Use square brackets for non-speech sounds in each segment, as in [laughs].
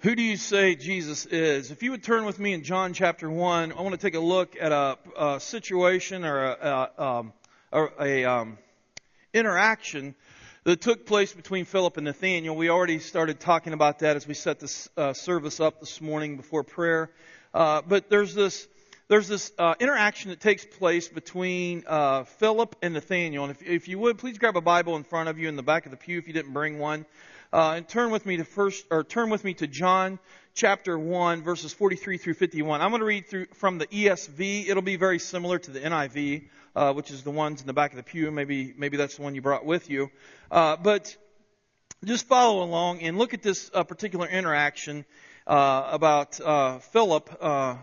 Who do you say Jesus is? If you would turn with me in John chapter 1, I want to take a look at a, a situation or a, a, um, a um, interaction that took place between Philip and Nathaniel. We already started talking about that as we set this uh, service up this morning before prayer. Uh, but there's this there's this uh, interaction that takes place between uh, Philip and Nathaniel. And if, if, you would, please grab a Bible in front of you in the back of the pew if you didn't bring one. Uh, and turn with me to first, or turn with me to John chapter 1, verses 43 through 51. I'm going to read through from the ESV. It'll be very similar to the NIV, uh, which is the ones in the back of the pew. Maybe, maybe that's the one you brought with you. Uh, but just follow along and look at this uh, particular interaction uh, about uh, Philip uh,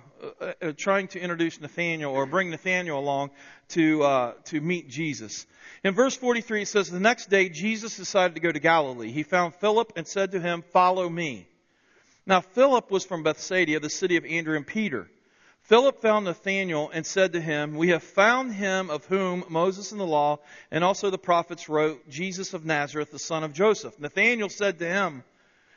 trying to introduce Nathaniel or bring Nathaniel along to to meet Jesus. In verse 43, it says, The next day Jesus decided to go to Galilee. He found Philip and said to him, Follow me. Now, Philip was from Bethsaida, the city of Andrew and Peter. Philip found Nathanael and said to him, We have found him of whom Moses in the law and also the prophets wrote, Jesus of Nazareth, the son of Joseph. Nathanael said to him,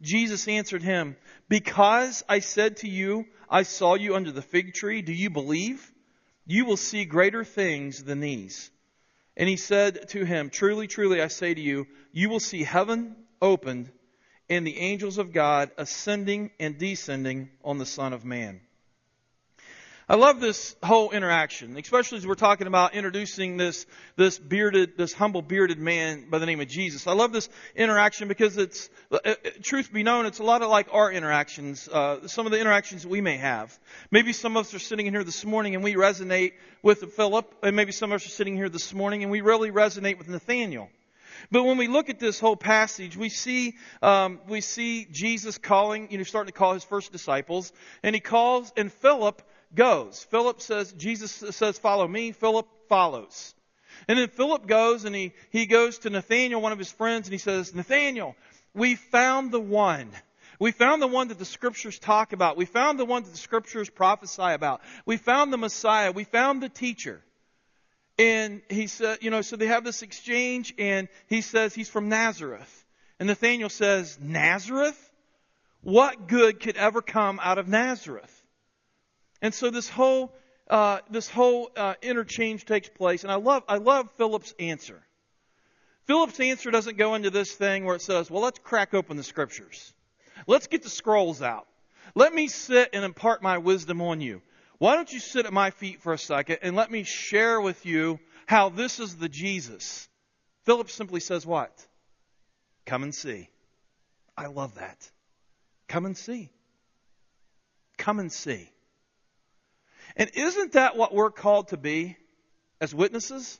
Jesus answered him, Because I said to you, I saw you under the fig tree, do you believe? You will see greater things than these. And he said to him, Truly, truly, I say to you, you will see heaven opened and the angels of God ascending and descending on the Son of Man. I love this whole interaction, especially as we're talking about introducing this, this bearded, this humble bearded man by the name of Jesus. I love this interaction because it's, uh, uh, truth be known, it's a lot of like our interactions, uh, some of the interactions that we may have. Maybe some of us are sitting in here this morning and we resonate with Philip, and maybe some of us are sitting here this morning and we really resonate with Nathaniel. But when we look at this whole passage, we see um, we see Jesus calling, you know, starting to call his first disciples, and he calls, and Philip goes. Philip says, Jesus says, follow me. Philip follows. And then Philip goes and he, he goes to Nathaniel, one of his friends, and he says, Nathaniel, we found the one. We found the one that the scriptures talk about. We found the one that the scriptures prophesy about. We found the Messiah. We found the teacher. And he said, you know, so they have this exchange and he says he's from Nazareth. And Nathaniel says, Nazareth? What good could ever come out of Nazareth? And so this whole uh, this whole uh, interchange takes place, and I love I love Philip's answer. Philip's answer doesn't go into this thing where it says, "Well, let's crack open the scriptures. Let's get the scrolls out. Let me sit and impart my wisdom on you. Why don't you sit at my feet for a second and let me share with you how this is the Jesus?" Philip simply says, "What? Come and see." I love that. Come and see. Come and see. And isn't that what we're called to be as witnesses?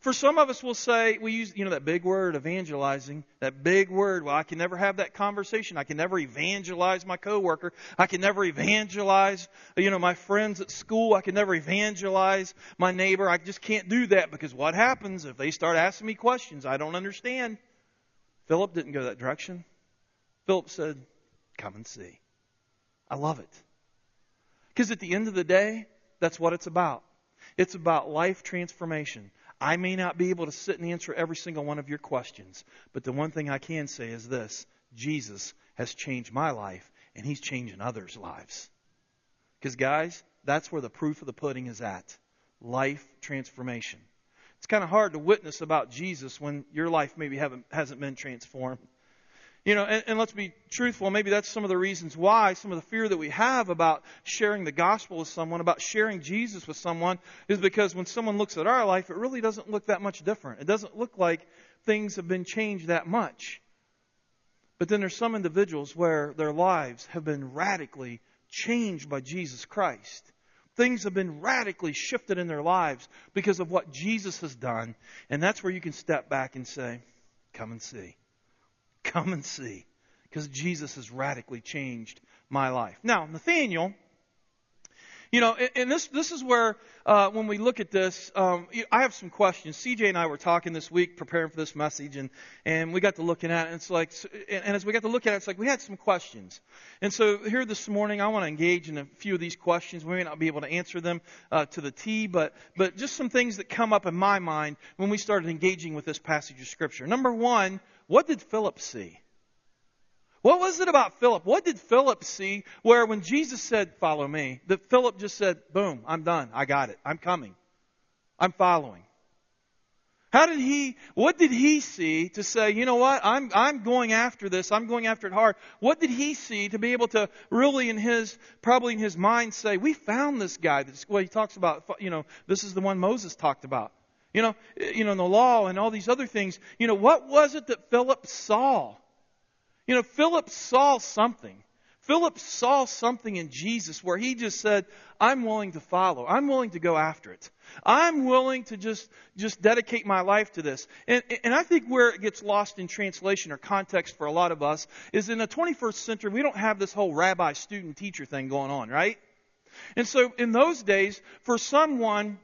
For some of us we'll say, we use, you know, that big word, evangelizing, that big word. Well, I can never have that conversation. I can never evangelize my coworker. I can never evangelize, you know, my friends at school. I can never evangelize my neighbor. I just can't do that because what happens if they start asking me questions I don't understand? Philip didn't go that direction. Philip said, come and see. I love it. Because at the end of the day, that's what it's about. It's about life transformation. I may not be able to sit and answer every single one of your questions, but the one thing I can say is this Jesus has changed my life, and He's changing others' lives. Because, guys, that's where the proof of the pudding is at life transformation. It's kind of hard to witness about Jesus when your life maybe hasn't been transformed. You know, and, and, let's be truthful, maybe that's some of the reasons why, some of the fear that we have about sharing the gospel with someone, about sharing Jesus with someone, is because when someone looks at our life, it really doesn't look that much different. It doesn't look like things have been changed that much. But then there's some individuals where their lives have been radically changed by Jesus Christ. Things have been radically shifted in their lives because of what Jesus has done. And that's where you can step back and say, Come and see. Come and see. Because Jesus has radically changed my life. Now, Nathaniel, You know, and, this this is where uh, when we look at this, um, I have some questions. CJ and I were talking this week, preparing for this message, and and we got to looking at it. And it's like, and as we got to look at it, it's like we had some questions. And so here this morning, I want to engage in a few of these questions. We may not be able to answer them uh, to the T, but but just some things that come up in my mind when we started engaging with this passage of Scripture. Number one, what did Philip see? What was it about Philip? What did Philip see where when Jesus said, Follow me, that Philip just said, Boom, I'm done. I got it. I'm coming. I'm following. How did he, what did he see to say, you know what, I'm, I'm going after this, I'm going after it hard. What did he see to be able to really in his, probably in his mind say, we found this guy. That's what he talks about, you know, this is the one Moses talked about. You know, eh, you know, the law and all these other things. You know, what was it that Philip saw? You know, Philip saw something. Philip saw something in Jesus where he just said, I'm willing to follow. I'm willing to go after it. I'm willing to just, just dedicate my life to this. And, and I think where it gets lost in translation or context for a lot of us is in the 21st century, we don't have this whole rabbi student teacher thing going on, right? And so in those days, for someone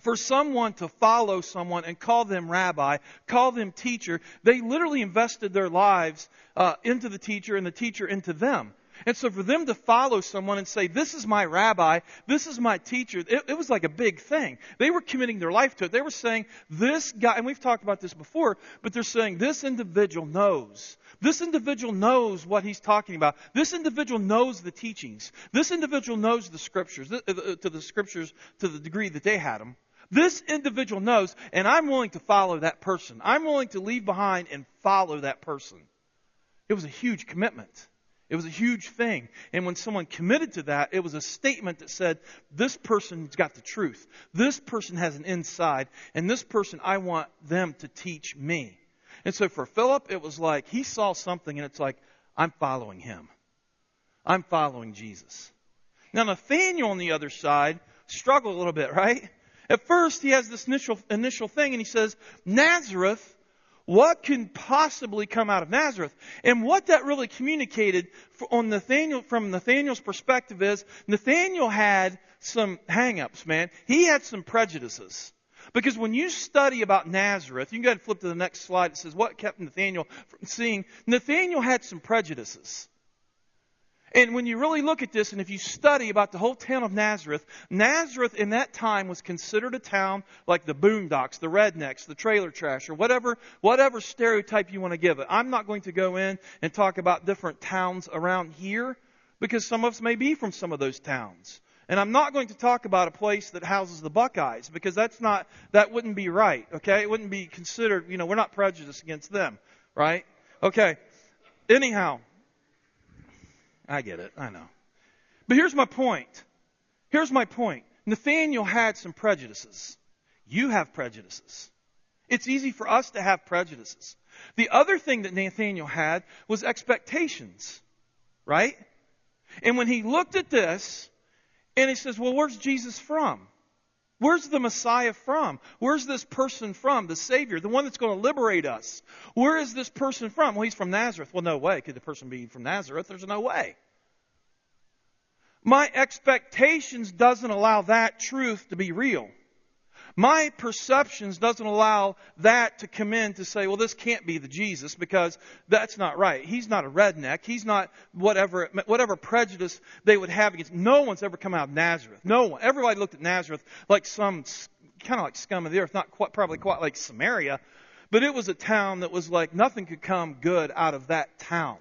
for someone to follow someone and call them rabbi, call them teacher, they literally invested their lives uh, into the teacher and the teacher into them. And so for them to follow someone and say, this is my rabbi, this is my teacher, it, it, was like a big thing. They were committing their life to it. They were saying, this guy, and we've talked about this before, but they're saying, this individual knows. This individual knows what he's talking about. This individual knows the teachings. This individual knows the scriptures, uh, uh, to the scriptures to the degree that they had them. This individual knows, and I'm willing to follow that person. I'm willing to leave behind and follow that person. It was a huge commitment. It was a huge thing. And when someone committed to that, it was a statement that said, this person's got the truth. This person has an inside. And this person, I want them to teach me. And so for Philip, it was like he saw something and it's like, I'm following him. I'm following Jesus. Now Nathaniel on the other side struggled a little bit, right? At first, he has this initial, initial thing and he says, Nazareth, what can possibly come out of Nazareth? And what that really communicated on Nathaniel, from Nathaniel's perspective is, Nathaniel had some hangups, man. He had some prejudices. Because when you study about Nazareth, you can go ahead and flip to the next slide. It says, what kept Nathaniel from seeing? Nathaniel had some prejudices. And when you really look at this, and if you study about the whole town of Nazareth, Nazareth in that time was considered a town like the boondocks, the rednecks, the trailer trash, or whatever, whatever stereotype you want to give it. I'm not going to go in and talk about different towns around here because some of us may be from some of those towns. And I'm not going to talk about a place that houses the Buckeyes because that's not, that wouldn't be right, okay? It wouldn't be considered, you know, we're not prejudiced against them, right? Okay. Anyhow, I get it. I know. But here's my point. Here's my point. Nathaniel had some prejudices. You have prejudices. It's easy for us to have prejudices. The other thing that Nathaniel had was expectations. Right? And when he looked at this, and he says, Well, where's Jesus from? Where's the Messiah from? Where's this person from? The Savior, the one that's going to liberate us. Where is this person from? Well, he's from Nazareth. Well, no way could the person be from Nazareth. There's no way. My expectations doesn't allow that truth to be real. My perceptions doesn't allow that to come in to say, well, this can't be the Jesus because that's not right. He's not a redneck. He's not whatever, whatever prejudice they would have against. No one's ever come out of Nazareth. No one. Everybody looked at Nazareth like some kind of like scum of the earth, not quite, probably quite like Samaria, but it was a town that was like nothing could come good out of that town.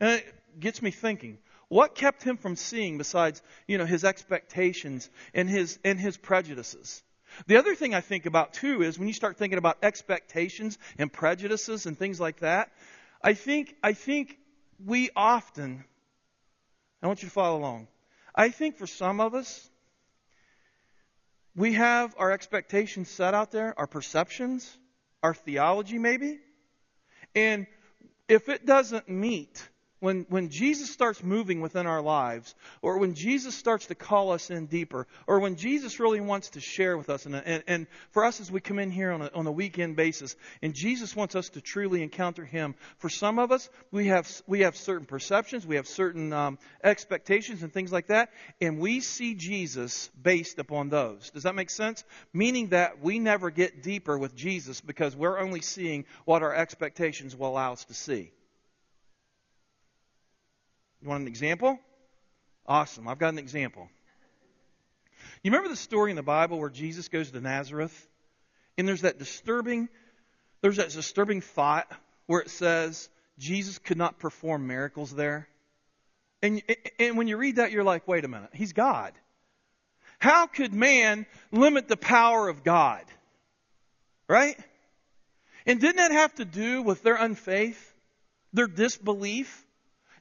And it gets me thinking. What kept him from seeing besides, you know, his expectations and his, and his prejudices? The other thing I think about too is when you start thinking about expectations and prejudices and things like that, I think, I think we often, I want you to follow along. I think for some of us, we have our expectations set out there, our perceptions, our theology maybe, and if it doesn't meet when, when Jesus starts moving within our lives, or when Jesus starts to call us in deeper, or when Jesus really wants to share with us, and, and, and for us as we come in here on a, on a weekend basis, and Jesus wants us to truly encounter Him, for some of us, we have, we have certain perceptions, we have certain um, expectations and things like that, and we see Jesus based upon those. Does that make sense? Meaning that we never get deeper with Jesus because we're only seeing what our expectations will allow us to see. You want an example? Awesome. I've got an example. You remember the story in the Bible where Jesus goes to Nazareth? And there's that disturbing, there's that disturbing thought where it says Jesus could not perform miracles there. And, and when you read that, you're like, wait a minute, he's God. How could man limit the power of God? Right? And didn't that have to do with their unfaith, their disbelief?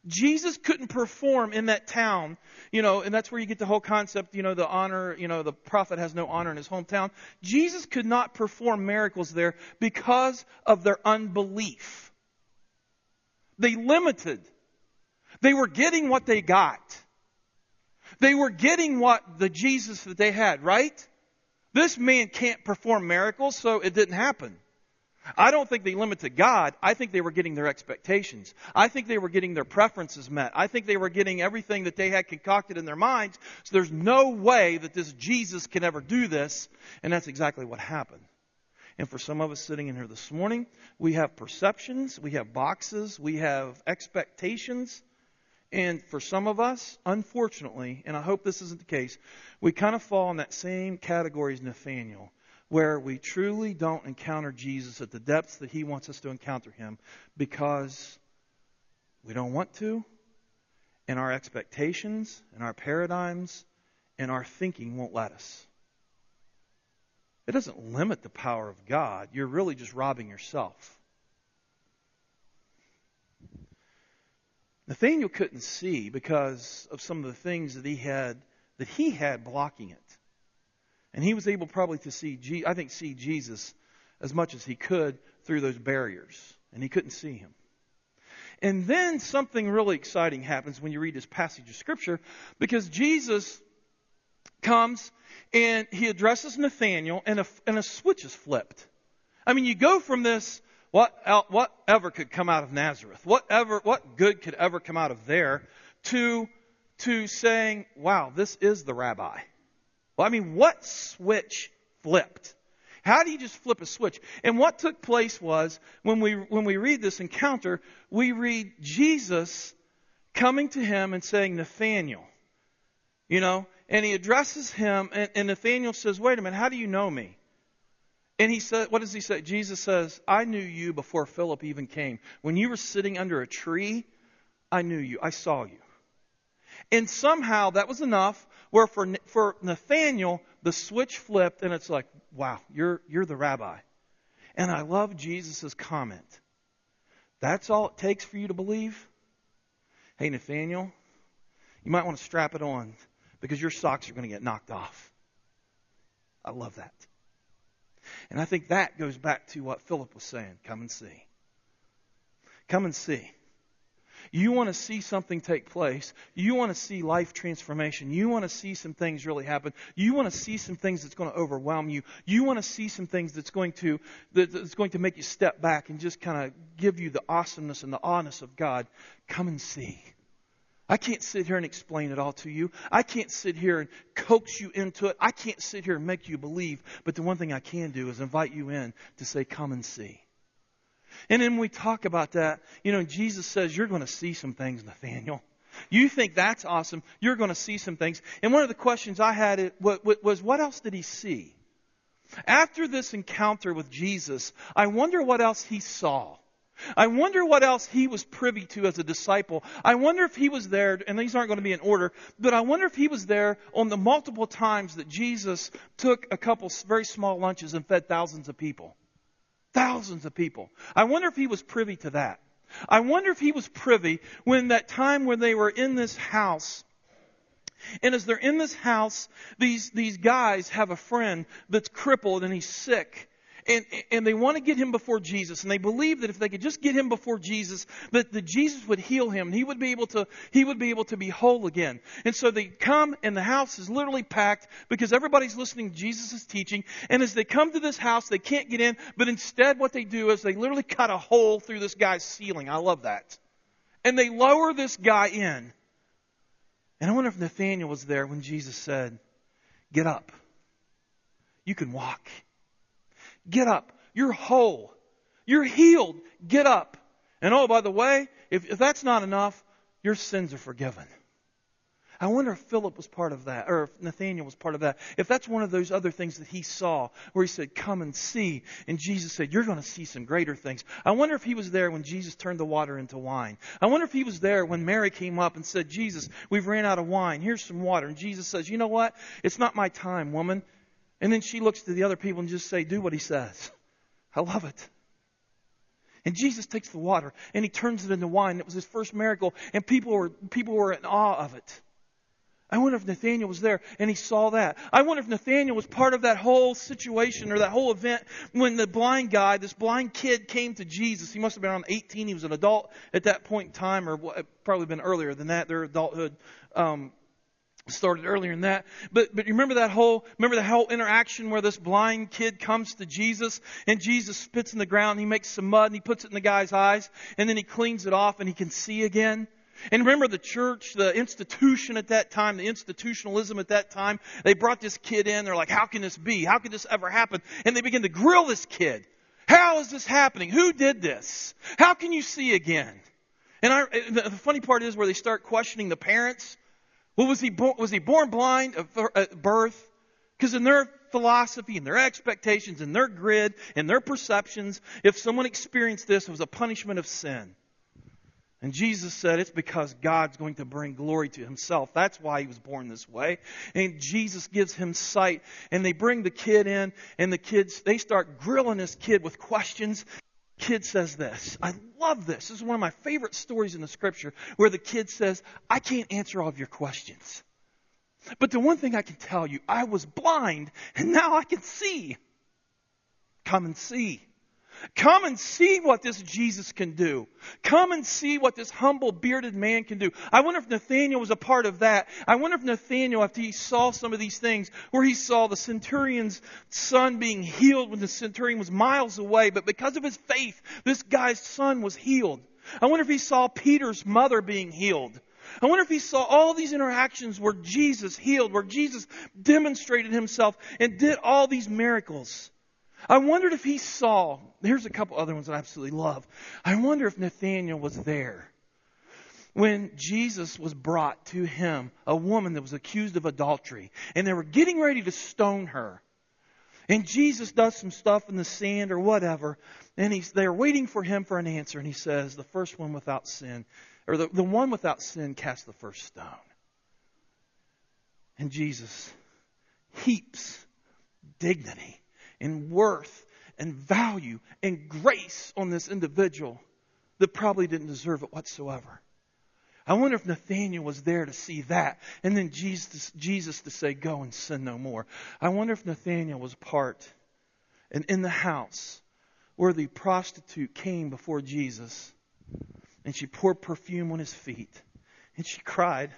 Jesus couldn't perform in that town, you know, and that's where you get the whole concept, you know, the honor, you know, the prophet has no honor in his hometown. Jesus could not perform miracles there because of their unbelief. They limited. They were getting what they got. They were getting what the Jesus that they had, right? This man can't perform miracles, so it didn't happen. I don't think they limited God. I think they were getting their expectations. I think they were getting their preferences met. I think they were getting everything that they had concocted in their minds. So there's no way that this Jesus can ever do this. And that's exactly what happened. And for some of us sitting in here this morning, we have perceptions, we have boxes, we have expectations. And for some of us, unfortunately, and I hope this isn't the case, we kind of fall in that same category as Nathaniel where we truly don't encounter Jesus at the depths that He wants us to encounter Him because we don't want to, and our expectations and our paradigms and our thinking won't let us. It doesn't limit the power of God. You're really just robbing yourself. Nathaniel couldn't see because of some of the things that he had that he had blocking it. And he was able probably to see, I think, see Jesus as much as he could through those barriers. And he couldn't see him. And then something really exciting happens when you read this passage of Scripture because Jesus comes and he addresses Nathaniel and a, and a switch is flipped. I mean, you go from this, what, whatever could come out of Nazareth, whatever, what good could ever come out of there, to, to saying, wow, this is the rabbi. Well, I mean, what switch flipped? How do you just flip a switch? And what took place was when we when we read this encounter, we read Jesus coming to him and saying, Nathaniel. You know, and he addresses him, and, and Nathaniel says, Wait a minute, how do you know me? And he said, What does he say? Jesus says, I knew you before Philip even came. When you were sitting under a tree, I knew you. I saw you. And somehow that was enough where for, for Nathaniel, the switch flipped and it's like, wow, you're, you're the rabbi. And I love Jesus' comment. That's all it takes for you to believe? Hey, Nathaniel, you might want to strap it on because your socks are going to get knocked off. I love that. And I think that goes back to what Philip was saying come and see. Come and see. You want to see something take place. You want to see life transformation. You want to see some things really happen. You want to see some things that's going to overwhelm you. You want to see some things that's going to that's going to make you step back and just kind of give you the awesomeness and the awness of God. Come and see. I can't sit here and explain it all to you. I can't sit here and coax you into it. I can't sit here and make you believe. But the one thing I can do is invite you in to say, come and see. And then we talk about that, you know, Jesus says, You're going to see some things, Nathaniel. You think that's awesome. You're going to see some things. And one of the questions I had was, What else did he see? After this encounter with Jesus, I wonder what else he saw. I wonder what else he was privy to as a disciple. I wonder if he was there, and these aren't going to be in order, but I wonder if he was there on the multiple times that Jesus took a couple very small lunches and fed thousands of people. Thousands of people. I wonder if he was privy to that. I wonder if he was privy when that time when they were in this house. And as they're in this house, these, these guys have a friend that's crippled and he's sick. And, and they want to get him before Jesus, and they believe that if they could just get him before Jesus, that, that Jesus would heal him, and he would be able to he would be able to be whole again. And so they come, and the house is literally packed because everybody's listening to Jesus' teaching. And as they come to this house, they can't get in, but instead, what they do is they literally cut a hole through this guy's ceiling. I love that, and they lower this guy in. And I wonder if Nathaniel was there when Jesus said, "Get up, you can walk." Get up. You're whole. You're healed. Get up. And oh, by the way, if, if that's not enough, your sins are forgiven. I wonder if Philip was part of that, or if Nathaniel was part of that. If that's one of those other things that he saw, where he said, Come and see. And Jesus said, You're going to see some greater things. I wonder if he was there when Jesus turned the water into wine. I wonder if he was there when Mary came up and said, Jesus, we've ran out of wine. Here's some water. And Jesus says, You know what? It's not my time, woman. And then she looks to the other people and just say, do what he says. [laughs] I love it. And Jesus takes the water and he turns it into wine. It was his first miracle and people were, people were in awe of it. I wonder if Nathaniel was there and he saw that. I wonder if Nathaniel was part of that whole situation or that whole event when the blind guy, this blind kid came to Jesus. He must have been around 18. He was an adult at that point in time or probably been earlier than that, their adulthood. Um, started earlier in that. But but you remember that whole remember the whole interaction where this blind kid comes to Jesus and Jesus spits in the ground, and he makes some mud and he puts it in the guy's eyes, and then he cleans it off and he can see again. And remember the church, the institution at that time, the institutionalism at that time, they brought this kid in, they're like, How can this be? How could this ever happen? And they begin to grill this kid. How is this happening? Who did this? How can you see again? And I, the funny part is where they start questioning the parents well, was he born, was he born blind at uh, birth? Because in their philosophy and their expectations and their grid and their perceptions, if someone experienced this, it was a punishment of sin. And Jesus said it's because God's going to bring glory to himself. That's why he was born this way. And Jesus gives him sight. And they bring the kid in, and the kids, they start grilling this kid with questions kid says this. I love this. This is one of my favorite stories in the scripture where the kid says, I can't answer all of your questions. But the one thing I can tell you, I was blind and now I can see. Come and see. Come and see what this Jesus can do. Come and see what this humble bearded man can do. I wonder if Nathaniel was a part of that. I wonder if Nathaniel, after he saw some of these things, where he saw the centurion's son being healed when the centurion was miles away, but because of his faith, this guy's son was healed. I wonder if he saw Peter's mother being healed. I wonder if he saw all these interactions where Jesus healed, where Jesus demonstrated himself and did all these miracles. I wondered if he saw, here's a couple other ones that I absolutely love. I wonder if Nathaniel was there when Jesus was brought to him, a woman that was accused of adultery, and they were getting ready to stone her. And Jesus does some stuff in the sand or whatever, and he's, they're waiting for him for an answer, and he says, The first one without sin, or the, the one without sin cast the first stone. And Jesus heaps dignity and worth and value and grace on this individual that probably didn't deserve it whatsoever. I wonder if Nathaniel was there to see that, and then Jesus, Jesus to say, "Go and sin no more." I wonder if Nathaniel was part, and in the house where the prostitute came before Jesus, and she poured perfume on his feet, and she cried,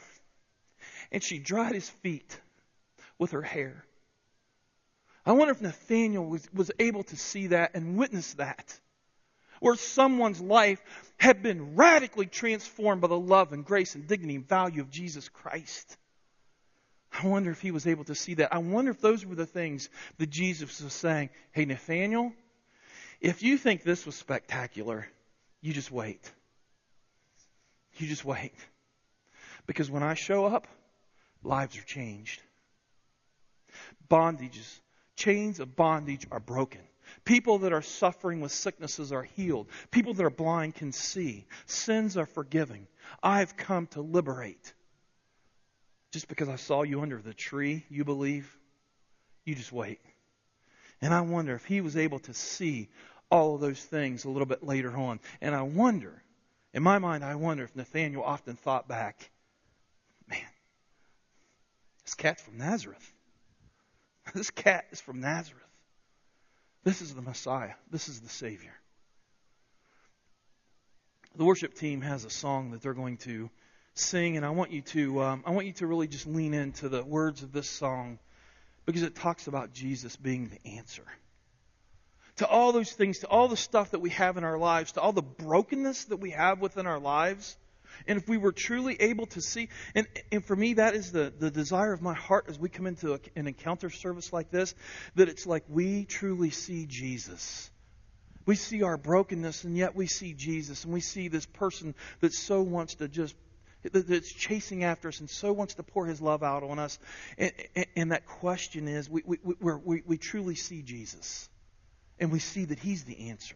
and she dried his feet with her hair. I wonder if Nathaniel was, was able to see that and witness that. Where someone's life had been radically transformed by the love and grace and dignity and value of Jesus Christ. I wonder if he was able to see that. I wonder if those were the things that Jesus was saying. Hey, Nathaniel, if you think this was spectacular, you just wait. You just wait. Because when I show up, lives are changed. Bondages Chains of bondage are broken. People that are suffering with sicknesses are healed. People that are blind can see. Sins are forgiven. I've come to liberate. Just because I saw you under the tree, you believe? You just wait. And I wonder if he was able to see all of those things a little bit later on. And I wonder, in my mind, I wonder if Nathaniel often thought back, man, this cat's from Nazareth. [laughs] This cat is from Nazareth. This is the Messiah. This is the Savior. The worship team has a song that they're going to sing, and I want you to um, I want you to really just lean into the words of this song because it talks about Jesus being the answer to all those things, to all the stuff that we have in our lives, to all the brokenness that we have within our lives. And if we were truly able to see, and, and for me, that is the, the desire of my heart as we come into a, an encounter service like this, that it's like we truly see Jesus. We see our brokenness, and yet we see Jesus, and we see this person that so wants to just that's chasing after us and so wants to pour his love out on us. And, and, and that question is we, we, we, we truly see Jesus and we see that He's the answer.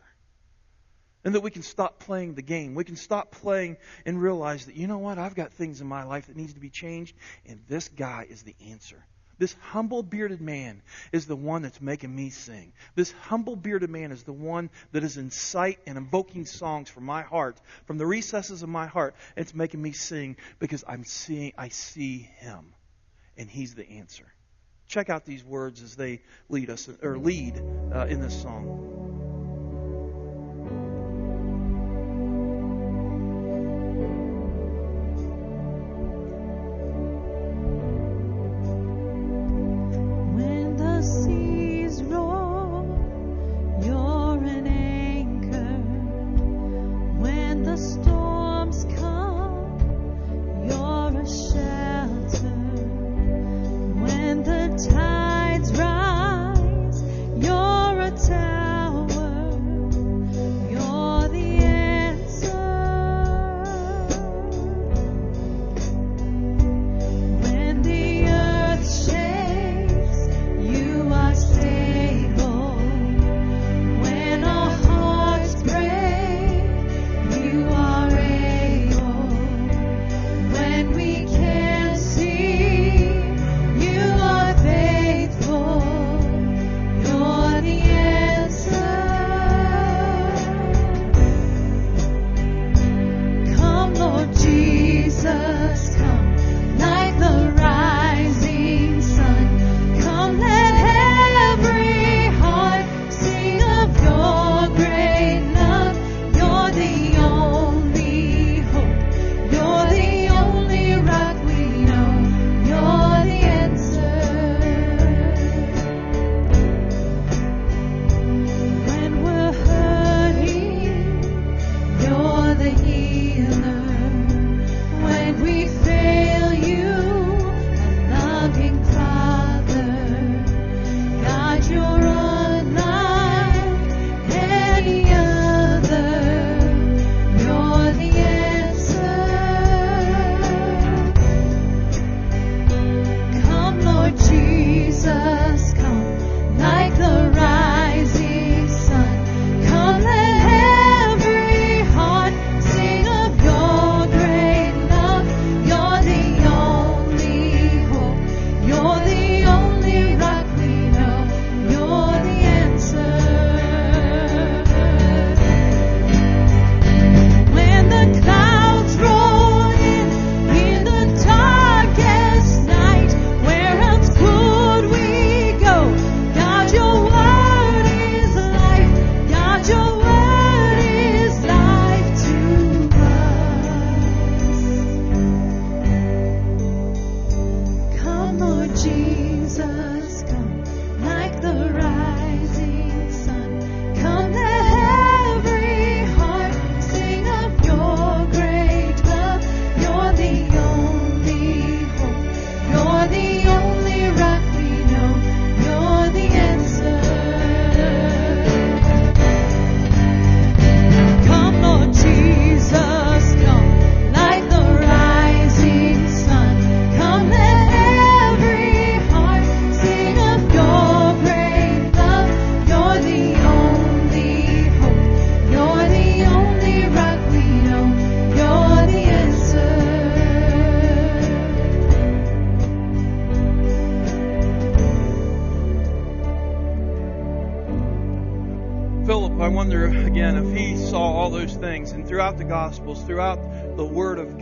And that we can stop playing the game. We can stop playing and realize that, you know what, I've got things in my life that needs to be changed, and this guy is the answer. This humble bearded man is the one that's making me sing. This humble bearded man is the one that is in sight and invoking songs from my heart, from the recesses of my heart. It's making me sing because I'm seeing, I see him, and he's the answer. Check out these words as they lead us or lead uh, in this song.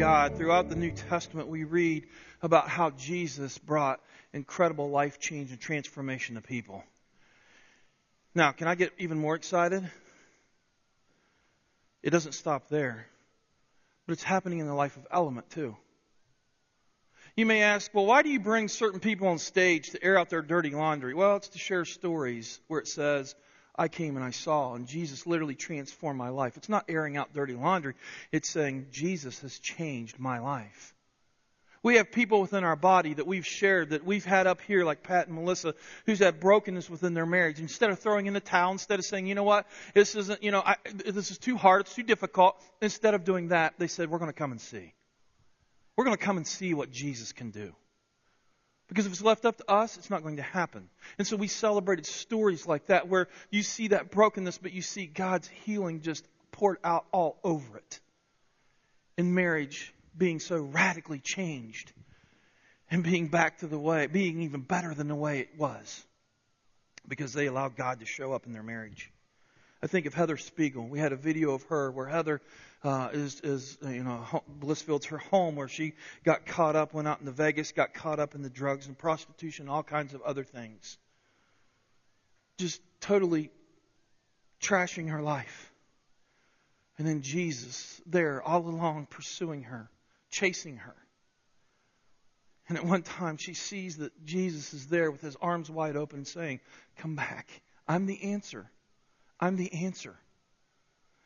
God, throughout the New Testament, we read about how Jesus brought incredible life change and transformation to people. Now, can I get even more excited? It doesn't stop there, but it's happening in the life of Element too. You may ask, well, why do you bring certain people on stage to air out their dirty laundry? Well, it's to share stories where it says, I came and I saw, and Jesus literally transformed my life. It's not airing out dirty laundry, it's saying, Jesus has changed my life. We have people within our body that we've shared, that we've had up here, like Pat and Melissa, who's had brokenness within their marriage. Instead of throwing in the towel, instead of saying, you know what, this isn't, you know, I, this is too hard, it's too difficult, instead of doing that, they said, we're going to come and see. We're going to come and see what Jesus can do. Because if it's left up to us, it's not going to happen. And so we celebrated stories like that where you see that brokenness, but you see God's healing just poured out all over it. In marriage being so radically changed and being back to the way, being even better than the way it was. Because they allowed God to show up in their marriage. I think of Heather Spiegel. We had a video of her where Heather uh, is, is you know, Blissfield's her home where she got caught up, went out into Vegas, got caught up in the drugs and prostitution, all kinds of other things. Just totally trashing her life. And then Jesus there all along pursuing her, chasing her. And at one time she sees that Jesus is there with his arms wide open saying, Come back. I'm the answer. I'm the answer.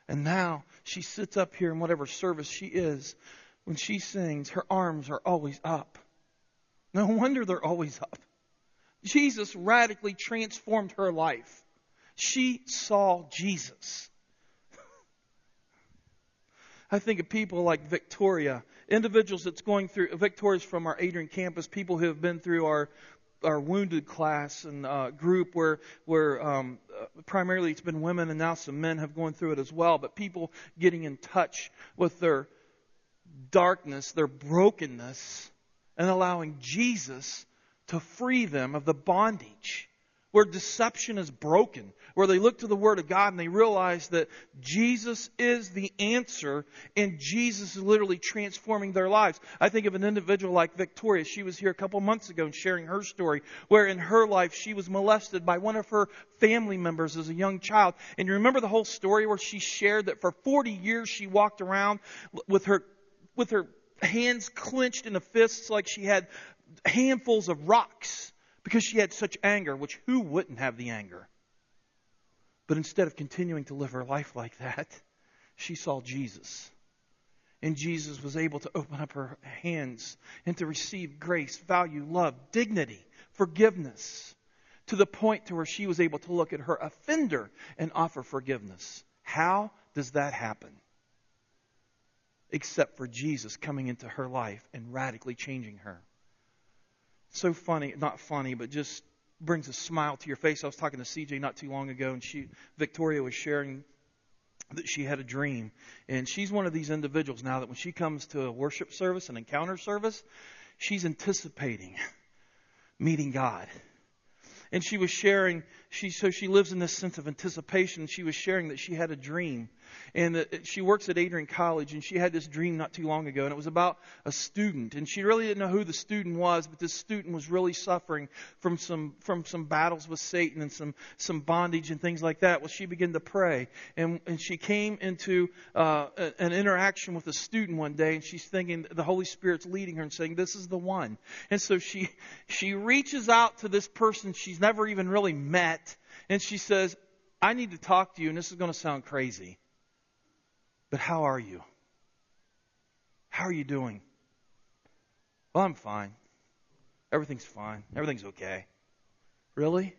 And now she sits up here in whatever service she is. When she sings, her arms are always up. No wonder they're always up. Jesus radically transformed her life. She saw Jesus. [laughs] I think of people like Victoria, individuals that's going through, Victoria's from our Adrian campus, people who have been through our our wounded class and uh, group where where um, primarily it's been women and now some men have gone through it as well. But people getting in touch with their darkness, their brokenness, and allowing Jesus to free them of the bondage where deception is broken, where they look to the Word of God and they realize that Jesus is the answer and Jesus is literally transforming their lives. I think of an individual like Victoria. She was here a couple months ago and sharing her story, where in her life she was molested by one of her family members as a young child. And you remember the whole story where she shared that for 40 years she walked around with her, with her hands clenched in the fists like she had handfuls of rocks because she had such anger, which who wouldn't have the anger? But instead of continuing to live her life like that, she saw Jesus. And Jesus was able to open up her hands and to receive grace, value, love, dignity, forgiveness, to the point to where she was able to look at her offender and offer forgiveness. How does that happen? Except for Jesus coming into her life and radically changing her so funny, not funny, but just brings a smile to your face. I was talking to CJ not too long ago, and she, Victoria, was sharing that she had a dream. And she's one of these individuals now that when she comes to a worship service, an encounter service, she's anticipating meeting God. And she was sharing, she, so she lives in this sense of anticipation. She was sharing that she had a dream and she works at Adrian College, and she had this dream not too long ago, and it was about a student, and she really didn't know who the student was, but this student was really suffering from some from some battles with Satan and some some bondage and things like that. Well, she began to pray, and and she came into uh, an interaction with a student one day, and she's thinking the Holy Spirit's leading her and saying, "This is the one," and so she she reaches out to this person she's never even really met, and she says. I need to talk to you, and this is going to sound crazy. But how are you? How are you doing? Well, I'm fine. Everything's fine. Everything's okay. Really?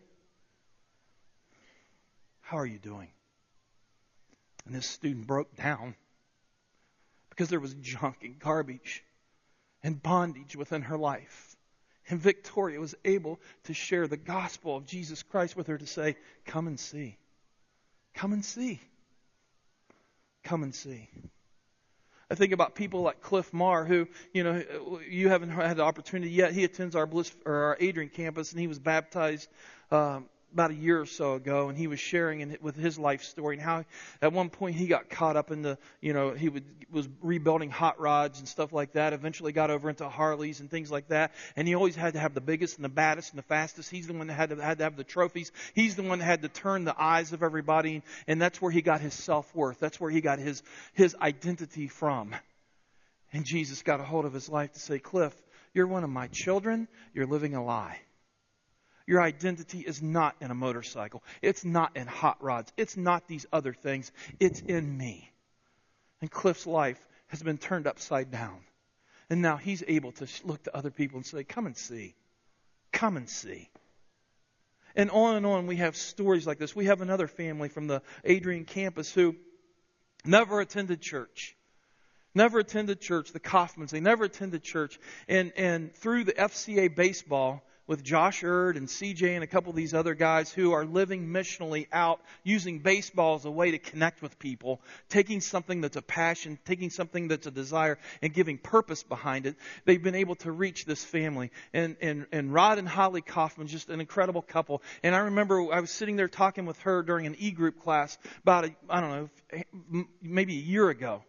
How are you doing? And this student broke down because there was junk and garbage and bondage within her life. And Victoria was able to share the gospel of Jesus Christ with her to say, Come and see. Come and see. Come and see. I think about people like Cliff Marr, who, you know, you haven't had the opportunity yet. He attends our Bliss or our Adrian campus, and he was baptized um, about a year or so ago, and he was sharing in, with his life story and how at one point he got caught up in the, you know, he would, was rebuilding hot rods and stuff like that. Eventually got over into Harleys and things like that, and he always had to have the biggest and the baddest and the fastest. He's the one that had to had to have the trophies. He's the one that had to turn the eyes of everybody, and that's where he got his self worth. That's where he got his his identity from. And Jesus got a hold of his life to say, Cliff, you're one of my children. You're living a lie. Your identity is not in a motorcycle. It's not in hot rods. It's not these other things. It's in me. And Cliff's life has been turned upside down. And now he's able to look to other people and say, Come and see. Come and see. And on and on, we have stories like this. We have another family from the Adrian campus who never attended church never attended church, the Kaufmans, they never attended church. And, and through the FCA baseball, with Josh Erd and CJ and a couple of these other guys who are living missionally out, using baseball as a way to connect with people, taking something that's a passion, taking something that's a desire, and giving purpose behind it. They've been able to reach this family. And, and, and Rod and Holly Kaufman, just an incredible couple. And I remember I was sitting there talking with her during an e group class about, a, I don't know, maybe a year ago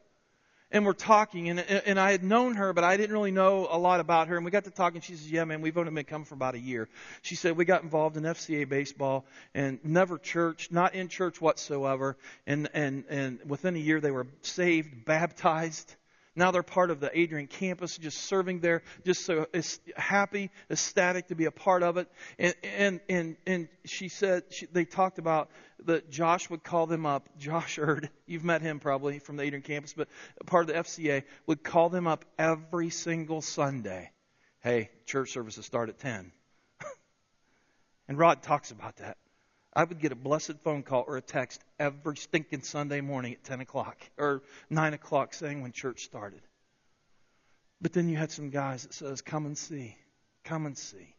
and we're talking, and, and I had known her, but I didn't really know a lot about her. And we got to talking. And she says, "Yeah, man, we've only been coming for about a year." She said we got involved in FCA baseball and never church, not in church whatsoever. And and and within a year, they were saved, baptized. Now they're part of the Adrian campus, just serving there, just so happy, ecstatic to be a part of it. And and and, and she said she, they talked about that Josh would call them up. Josh Erd, you've met him probably from the Adrian campus, but part of the FCA would call them up every single Sunday. Hey, church services start at ten. [laughs] and Rod talks about that. I would get a blessed phone call or a text every stinking Sunday morning at 10 o'clock or 9 o'clock saying when church started. But then you had some guys that says, come and see, come and see.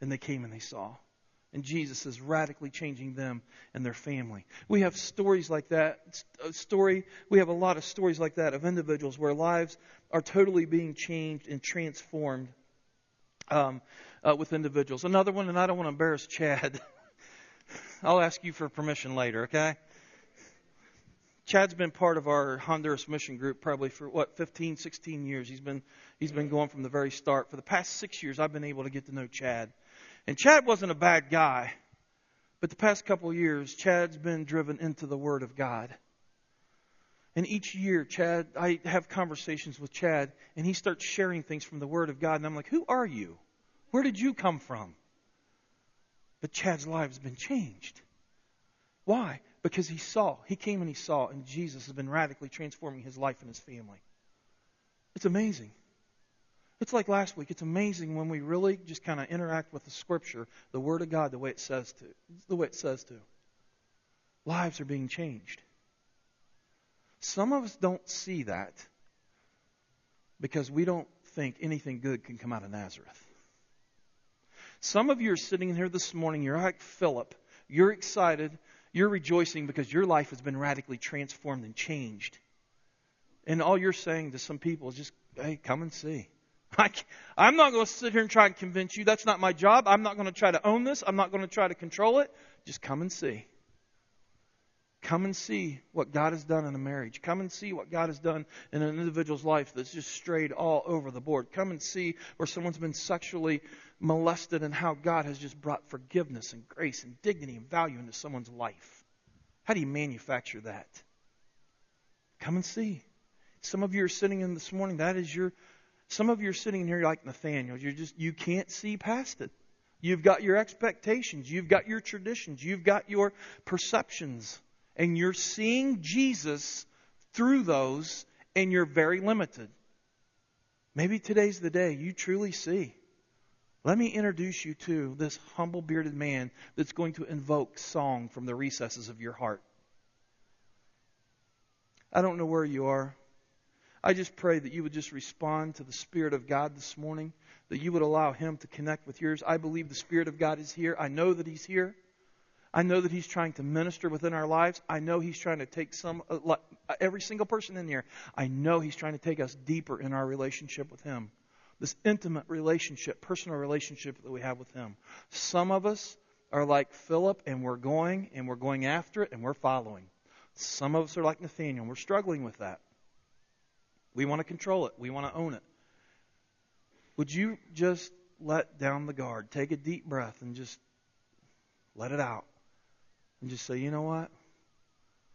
And they came and they saw. And Jesus is radically changing them and their family. We have stories like that. Story, we have a lot of stories like that of individuals where lives are totally being changed and transformed um, uh, with individuals. Another one, and I don't want to embarrass Chad. [laughs] I'll ask you for permission later, okay? Chad's been part of our Honduras mission group probably for what 15, 16 years. He's been he's been going from the very start. For the past 6 years I've been able to get to know Chad. And Chad wasn't a bad guy. But the past couple years Chad's been driven into the word of God. And each year, Chad, I have conversations with Chad, and he starts sharing things from the Word of God, and I'm like, "Who are you? Where did you come from?" But Chad's life has been changed. Why? Because he saw. He came and he saw, and Jesus has been radically transforming his life and his family. It's amazing. It's like last week. It's amazing when we really just kind of interact with the Scripture, the Word of God, the way it says to. The way it says to. Lives are being changed. Some of us don't see that because we don't think anything good can come out of Nazareth. Some of you are sitting in here this morning, you're like Philip. You're excited. You're rejoicing because your life has been radically transformed and changed. And all you're saying to some people is just, hey, come and see. [laughs] I'm not going to sit here and try and convince you. That's not my job. I'm not going to try to own this. I'm not going to try to control it. Just come and see. Come and see what God has done in a marriage. Come and see what God has done in an individual's life that's just strayed all over the board. Come and see where someone's been sexually molested and how God has just brought forgiveness and grace and dignity and value into someone's life. How do you manufacture that? Come and see. Some of you are sitting in this morning, that is your some of you are sitting here like Nathaniel. You're just you can't see past it. You've got your expectations, you've got your traditions, you've got your perceptions and you're seeing Jesus through those, and you're very limited. Maybe today's the day you truly see. Let me introduce you to this humble bearded man that's going to invoke song from the recesses of your heart. I don't know where you are. I just pray that you would just respond to the Spirit of God this morning, that you would allow Him to connect with yours. I believe the Spirit of God is here. I know that He's here. I know that He's trying to minister within our lives. I know He's trying to take some, uh, uh, every single person in here, I know He's trying to take us deeper in our relationship with Him. This intimate relationship, personal relationship that we have with Him. Some of us are like Philip, and we're going, and we're going after it, and we're following. Some of us are like Nathaniel. And we're struggling with that. We want to control it. We want to own it. Would you just let down the guard? Take a deep breath and just let it out. And just say, you know what?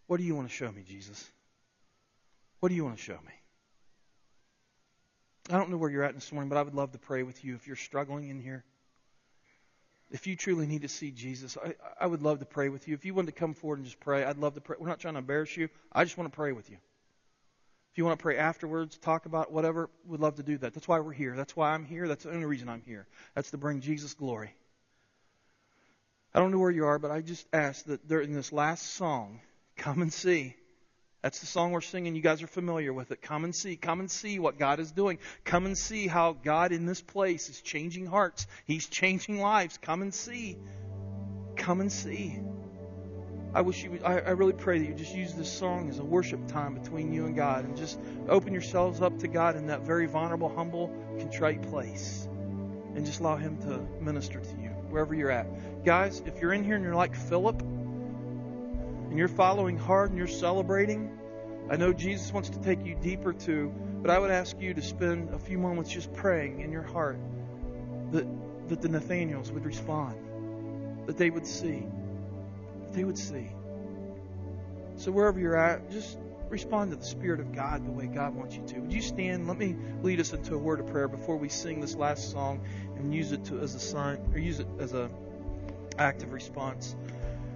What do you want to show me, Jesus? What do you want to show me? I don't know where you're at this morning, but I would love to pray with you if you're struggling in here. If you truly need to see Jesus, I, I would love to pray with you. If you want to come forward and just pray, I'd love to pray. We're not trying to embarrass you. I just want to pray with you. If you want to pray afterwards, talk about whatever, we'd love to do that. That's why we're here. That's why I'm here. That's the only reason I'm here. That's to bring Jesus glory. I don't know where you are, but I just ask that during this last song, come and see. That's the song we're singing. You guys are familiar with it. Come and see. Come and see what God is doing. Come and see how God in this place is changing hearts. He's changing lives. Come and see. Come and see. I wish you would, I, I really pray that you just use this song as a worship time between you and God and just open yourselves up to God in that very vulnerable, humble, contrite place. And just allow Him to minister to you wherever you're at. Guys, if you're in here and you're like Philip, and you're following hard and you're celebrating, I know Jesus wants to take you deeper too, but I would ask you to spend a few moments just praying in your heart that, that the Nathaniels would respond, that they would see, that they would see. So wherever you're at, just respond to the Spirit of God the way God wants you to. Would you stand? Let me lead us into a word of prayer before we sing this last song and use it to, as a sign or use it as a active response.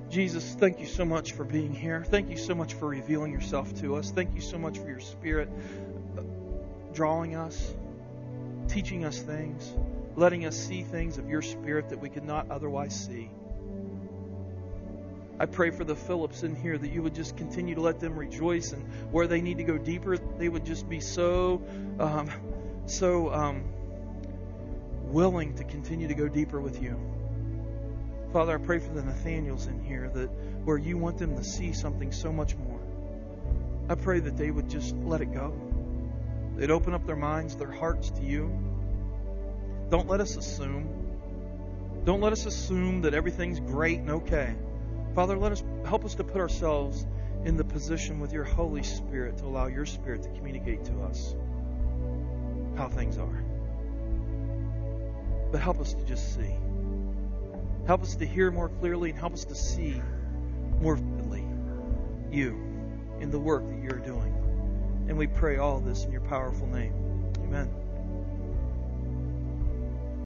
Jesus, thank you so much for being here. Thank you so much for revealing yourself to us. Thank you so much for your spirit uh, drawing us, teaching us things, letting us see things of your spirit that we could not otherwise see. I pray for the Phillips in here that you would just continue to let them rejoice and where they need to go deeper, they would just be so, um, so um, willing to continue to go deeper with you. Father, I pray for the Nathaniels in here that where you want them to see something so much more. I pray that they would just let it go. They'd open up their minds, their hearts to you. Don't let us assume. Don't let us assume that everything's great and okay. Father, let us help us to put ourselves in the position with your Holy Spirit to allow your Spirit to communicate to us how things are. But help us to just see. Help us to hear more clearly and help us to see more vividly you in the work that you're doing. And we pray all this in your powerful name. Amen.